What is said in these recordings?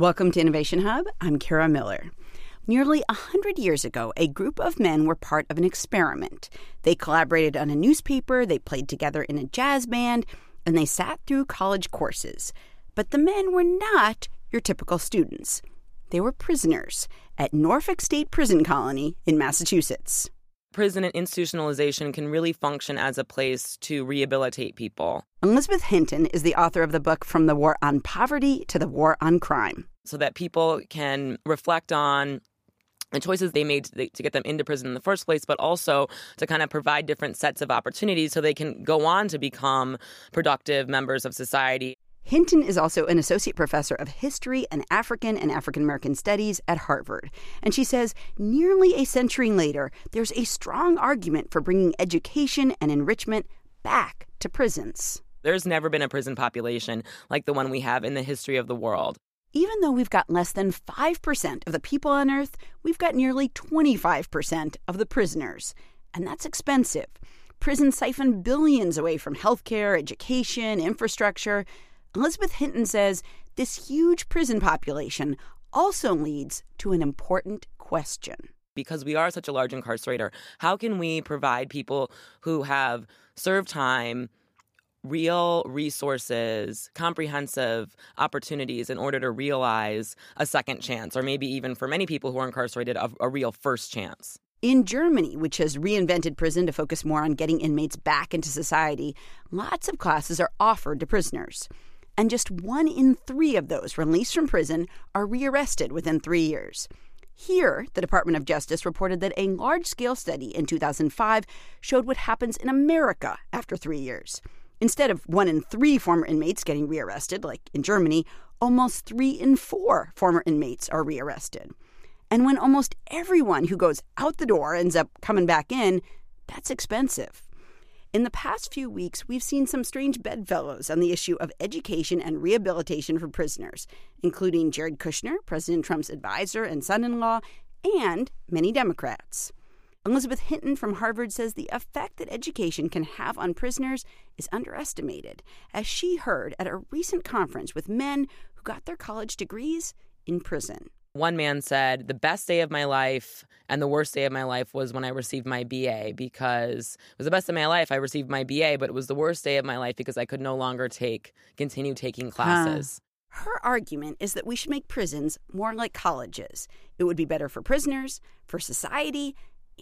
Welcome to Innovation Hub. I'm Kara Miller. Nearly a hundred years ago, a group of men were part of an experiment. They collaborated on a newspaper, they played together in a jazz band, and they sat through college courses. But the men were not your typical students. They were prisoners at Norfolk State Prison Colony in Massachusetts prison and institutionalization can really function as a place to rehabilitate people. Elizabeth Hinton is the author of the book From the War on Poverty to the War on Crime. So that people can reflect on the choices they made to, to, get them into prison in the first place, but also to kind of provide different sets of opportunities so they can go on to become productive members of society. Hinton is also an associate professor of history and African and African American studies at Harvard. And she says nearly a century later, there's a strong argument for bringing education and enrichment back to prisons. There's never been a prison population like the one we have in the history of the world. Even though we've got less than 5% of the people on Earth, we've got nearly 25% of the prisoners. And that's expensive. Prisons siphon billions away from healthcare, education, infrastructure. Elizabeth Hinton says this huge prison population also leads to an important question. Because we are such a large incarcerator, how can we provide people who have served time real resources, comprehensive opportunities in order to realize a second chance, or maybe even for many people who are incarcerated, a, a real first chance? In Germany, which has reinvented prison to focus more on getting inmates back into society, lots of classes are offered to prisoners and just one in three of those released from prison are rearrested within three years. Here, the Department of Justice reported that a large scale study in 2005 showed what happens in America after three years. Instead of one in three former inmates getting rearrested, like in Germany, almost three in four former inmates are rearrested. And when almost everyone who goes out the door ends up coming back in, that's expensive. In the past few weeks, we've seen some strange bedfellows on the issue of education and rehabilitation for prisoners, including Jared Kushner, President Trump's advisor and son in law, and many Democrats. Elizabeth Hinton from Harvard says the effect that education can have on prisoners is underestimated, as she heard at a recent conference with men who got their college degrees in prison. One man said, The best day of my life and the worst day of my life was when I received my BA because it was the best of my life. I received my BA, but it was the worst day of my life because I could no longer take, continue taking classes. Huh. Her argument is that we should make prisons more like colleges. It would be better for prisoners, for society,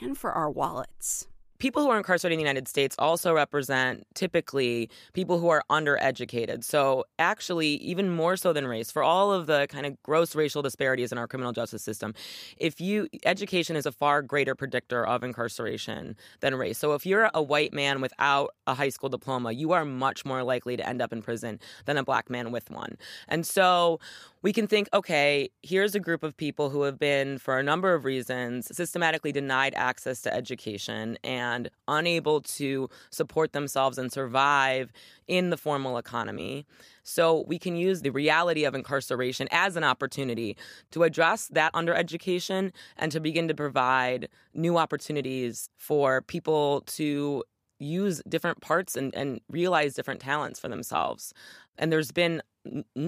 and for our wallets people who are incarcerated in the United States also represent typically people who are undereducated. So, actually, even more so than race, for all of the kind of gross racial disparities in our criminal justice system, if you education is a far greater predictor of incarceration than race. So, if you're a white man without a high school diploma, you are much more likely to end up in prison than a black man with one. And so, we can think, okay, here's a group of people who have been, for a number of reasons, systematically denied access to education and unable to support themselves and survive in the formal economy. So we can use the reality of incarceration as an opportunity to address that undereducation and to begin to provide new opportunities for people to use different parts and, and realize different talents for themselves. And there's been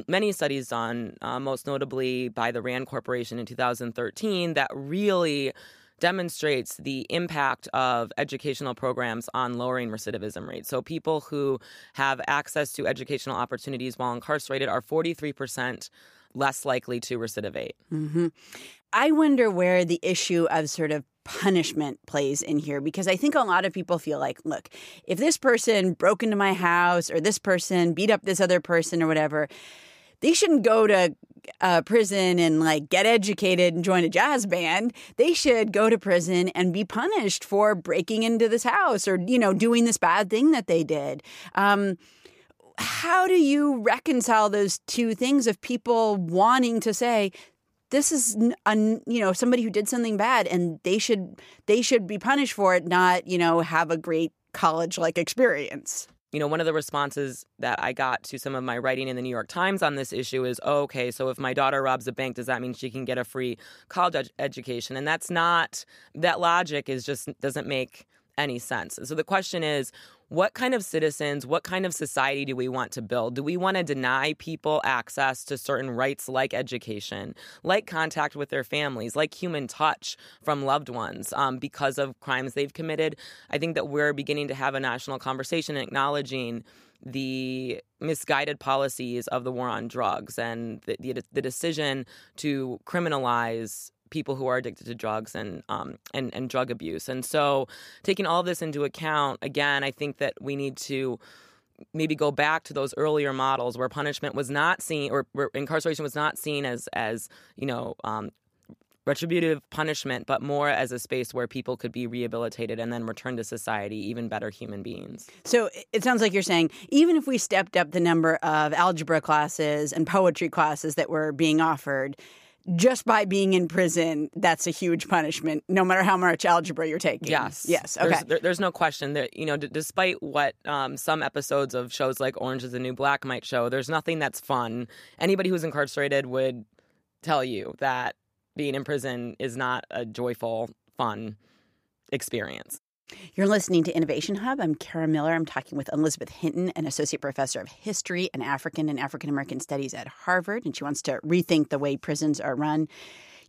many studies done, uh, most notably by the RAND Corporation in 2013, that really demonstrates the impact of educational programs on lowering recidivism rates. So, people who have access to educational opportunities while incarcerated are 43% less likely to recidivate. Mm-hmm. I wonder where the issue of sort of punishment plays in here because I think a lot of people feel like, look, if this person broke into my house or this person beat up this other person or whatever, they shouldn't go to uh, prison and like get educated and join a jazz band. They should go to prison and be punished for breaking into this house or, you know, doing this bad thing that they did. Um, how do you reconcile those two things of people wanting to say this is a, you know somebody who did something bad and they should they should be punished for it not you know have a great college like experience you know, one of the responses that I got to some of my writing in the New York Times on this issue is, oh, okay, so if my daughter robs a bank, does that mean she can get a free college ed- education? And that's not, that logic is just, doesn't make any sense. So the question is, what kind of citizens, what kind of society do we want to build? Do we want to deny people access to certain rights like education, like contact with their families, like human touch from loved ones um, because of crimes they've committed? I think that we're beginning to have a national conversation acknowledging the misguided policies of the war on drugs and the, the, the decision to criminalize people who are addicted to drugs and um, and and drug abuse. And so, taking all this into account, again, I think that we need to maybe go back to those earlier models where punishment was not seen or where incarceration was not seen as as you know um, retributive punishment, but more as a space where people could be rehabilitated and then return to society even better human beings. So it sounds like you're saying even if we stepped up the number of algebra classes and poetry classes that were being offered, just by being in prison, that's a huge punishment, no matter how much algebra you're taking. Yes. Yes. Okay. There's, there, there's no question that, you know, d- despite what um, some episodes of shows like Orange is the New Black might show, there's nothing that's fun. Anybody who's incarcerated would tell you that being in prison is not a joyful, fun experience. You're listening to Innovation Hub. I'm Kara Miller. I'm talking with Elizabeth Hinton, an associate professor of history and African and African American studies at Harvard, and she wants to rethink the way prisons are run.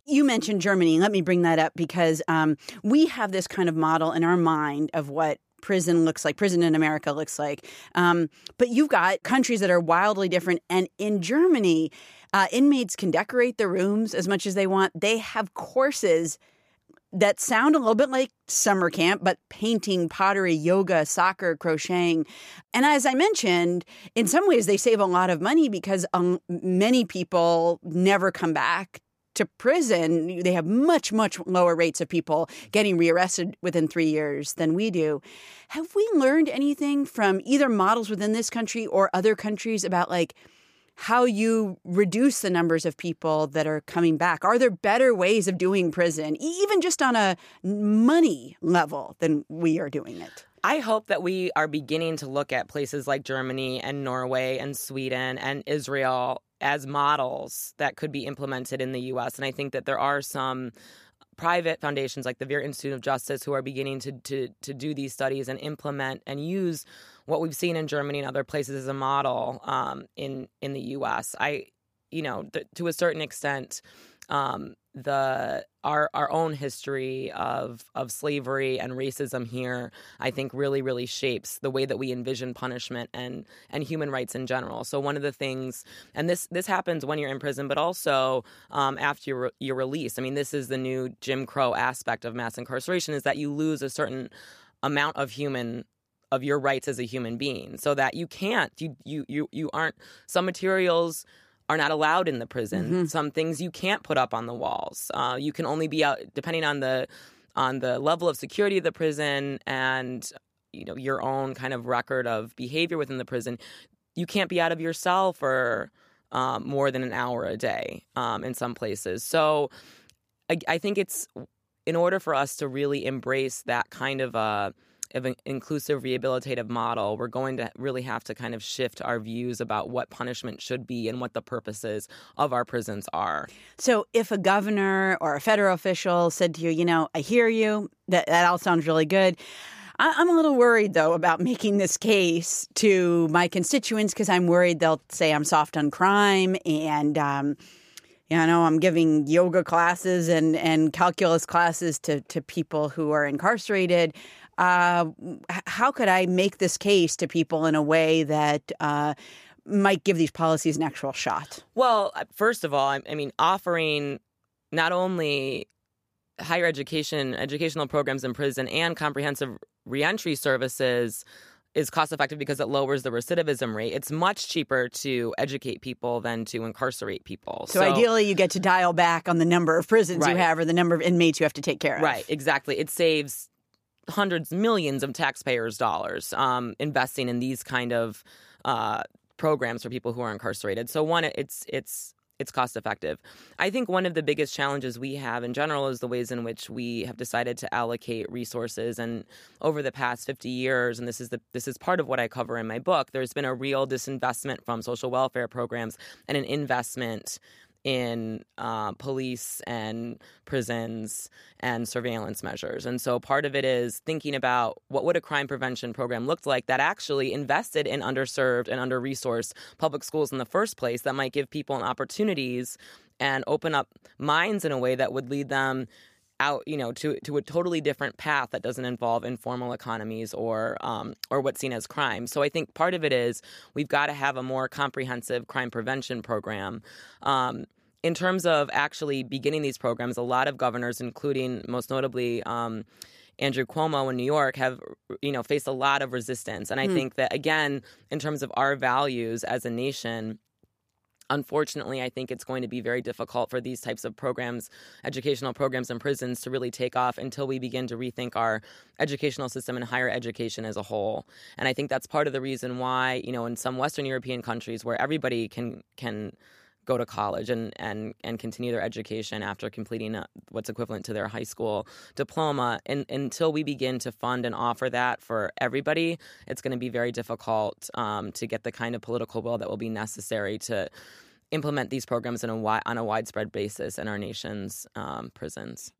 You mentioned Germany. Let me bring that up because um, we have this kind of model in our mind of what prison looks like, prison in America looks like. Um, but you've got countries that are wildly different. And in Germany, uh, inmates can decorate their rooms as much as they want. They have courses that sound a little bit like summer camp, but painting, pottery, yoga, soccer, crocheting. And as I mentioned, in some ways they save a lot of money because um, many people never come back to prison. They have much, much lower rates of people getting rearrested within three years than we do. Have we learned anything from either models within this country or other countries about like, how you reduce the numbers of people that are coming back. Are there better ways of doing prison, even just on a money level, than we are doing it? I hope that we are beginning to look at places like Germany and Norway and Sweden and Israel as models that could be implemented in the US. And I think that there are some private foundations like the Vera Institute of Justice who are beginning to, to, to do these studies and implement and use what we've seen in Germany and other places as a model um, in in the U.S. I, you know, th- to a certain extent, um, the our our own history of of slavery and racism here, I think, really really shapes the way that we envision punishment and and human rights in general. So one of the things, and this this happens when you're in prison, but also um, after your your release. I mean, this is the new Jim Crow aspect of mass incarceration: is that you lose a certain amount of human of your rights as a human being so that you can't you you you, you aren't some materials are not allowed in the prison. Mm-hmm. some things you can't put up on the walls. Uh, you can only be out depending on the on the level of security of the prison and you know your own kind of record of behavior within the prison you can't be out of your cell for um, more than an hour a day um, in some places. So I, I, think it's in order for us to really embrace that kind of a uh, of an inclusive rehabilitative model, we're going to really have to kind of shift our views about what punishment should be and what the purposes of our prisons are. So, if a governor or a federal official said to you, you know, I hear you, that, that all sounds really good. I'm a little worried, though, about making this case to my constituents because I'm worried they'll say I'm soft on crime and, um, you know, I'm giving yoga classes and, and calculus classes to, to people who are incarcerated uh, how could I make this case to people in a way that uh, might give these policies an actual shot? Well, uh, first of all, I, I mean, offering not only higher education, educational programs in prison, and comprehensive reentry services is cost effective because it lowers the recidivism rate. It's much cheaper to educate people than to incarcerate people. So, so ideally, you get to dial back on the number of prisons right. you have or the number of inmates you have to take care of. Right, exactly. It saves hundreds, millions of taxpayers' dollars um, investing in these kind of uh, programs for people who are incarcerated. So one, it's it's it's cost effective. I think one of the biggest challenges we have in general is the ways in which we have decided to allocate resources. And over the past 50 years, and this is the this is part of what I cover in my book, there's been a real disinvestment from social welfare programs and an investment in uh, police and prisons and surveillance measures. And so part of it is thinking about what would a crime prevention program look like that actually invested in underserved and under-resourced public schools in the first place that might give people opportunities and open up minds in a way that would lead them out, you know, to to a totally different path that doesn't involve informal economies or um, or what's seen as crime. So I think part of it is we've got to have a more comprehensive crime prevention program. Um, in terms of actually beginning these programs, a lot of governors, including most notably. Um, Andrew Cuomo in New York have you know faced a lot of resistance and I hmm. think that again in terms of our values as a nation unfortunately, I think it's going to be very difficult for these types of programs, educational programs in prisons, to really take off until we begin to rethink our educational system and higher education as a whole. And I think that's part of the reason why, you know, in some Western European countries where everybody can can go to college and and and continue their education after completing what's equivalent to their high school diploma. And until we begin to fund and offer that for everybody it's going to be very difficult um, to get the kind of political will that will be necessary to implement these programs in a on a widespread basis in our nation's um, prisons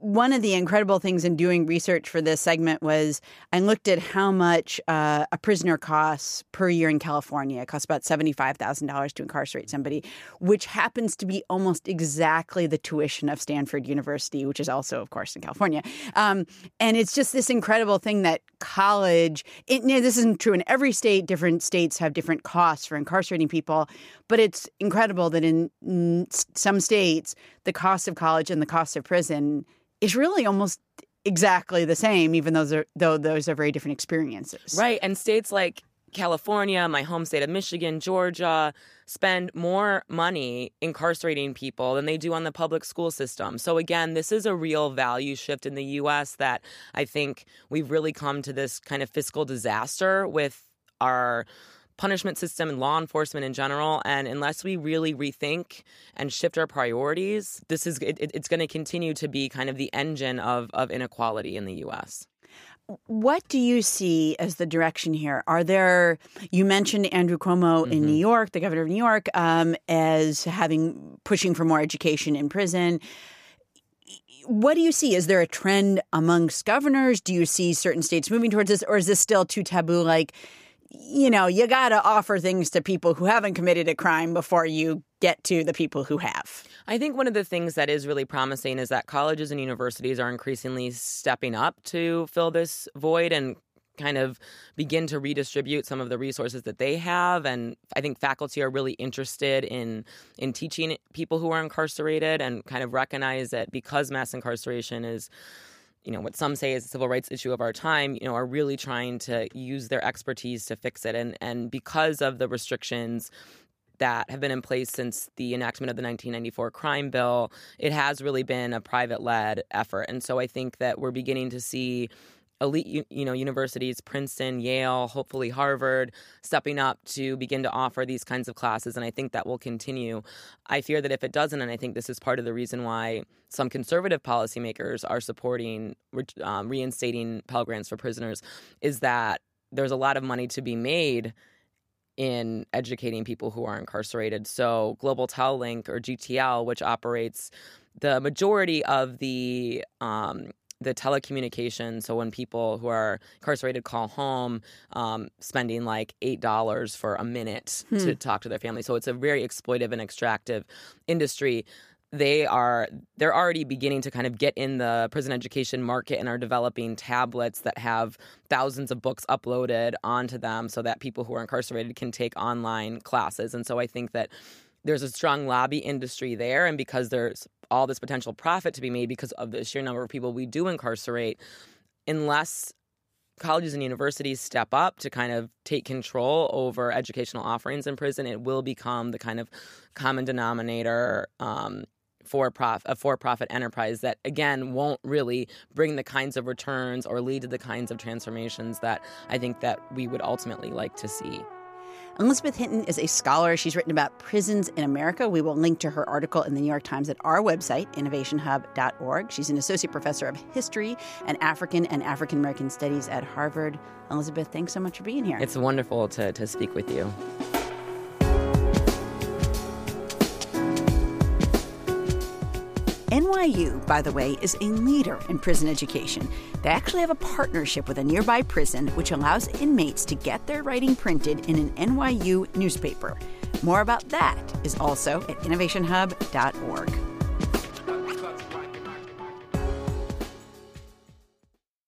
one of the incredible things in doing research for this segment was I looked at how much uh, a prisoner costs per year in California. It costs about $75,000 to incarcerate somebody, which happens to be almost exactly the tuition of Stanford University, which is also, of course, in California. Um, and it's just this incredible thing that college, it, you know, this isn't true in every state, different states have different costs for incarcerating people, but it's incredible that in, in some states, the cost of college and the cost of prison is really almost exactly the same, even though those are, though those are very different experiences. Right. And states like California, my home state of Michigan, Georgia, spend more money incarcerating people than they do on the public school system. So, again, this is a real value shift in the US that I think we've really come to this kind of fiscal disaster with our punishment system and law enforcement in general. And unless we really rethink and shift our priorities, this is it, it's going to continue to be kind of the engine of, of inequality in the U.S. What do you see as the direction here? Are there, you mentioned Andrew Cuomo mm-hmm. in New. York, the governor of New York, um, as having pushing for more education in prison what do you see? Is there a trend amongst governors? Do you see certain states moving towards this, or is this still too taboo? Like, you know, you got to offer things to people who haven't committed a crime before you get to the people who have. I think one of the things that is really promising is that colleges and universities are increasingly stepping up to fill this void and kind of begin to redistribute some of the resources that they have and i think faculty are really interested in in teaching people who are incarcerated and kind of recognize that because mass incarceration is you know what some say is a civil rights issue of our time you know are really trying to use their expertise to fix it. And and because of the restrictions that have been in place since the enactment of the 1994 crime bill it has really been a private led effort. And so i think that we're beginning to see elite you know universities princeton yale hopefully harvard stepping up to begin to offer these kinds of classes and i think that will continue i fear that if it doesn't and i think this is part of the reason why some conservative policymakers are supporting um, reinstating pell grants for prisoners is that there's a lot of money to be made in educating people who are incarcerated. So, Global Tel Link or GTL, which operates the majority of the um, the telecommunication. So when people who are incarcerated call home, um, spending like eight dollars for a minute hmm. to talk to their family. So it's a very exploitive and extractive industry. They are they're already beginning to kind of get in the prison education market and are developing tablets that have thousands of books uploaded onto them so that people who are incarcerated can take online classes. And so I think that there's a strong lobby industry there and because there's all this potential profit to be made because of the sheer number of people we do incarcerate, unless colleges and universities step up to kind of take control over educational offerings in prison, it will become the kind of common denominator. Um, for prof- a for-profit enterprise that again won't really bring the kinds of returns or lead to the kinds of transformations that I think that we would ultimately like to see. Elizabeth Hinton is a scholar. She's written about prisons in America. We will link to her article in the New York Times at our website, innovationhub.org. She's an associate professor of history and African and African American studies at Harvard. Elizabeth, thanks so much for being here. It's wonderful to, to speak with you. NYU, by the way, is a leader in prison education. They actually have a partnership with a nearby prison, which allows inmates to get their writing printed in an NYU newspaper. More about that is also at innovationhub.org.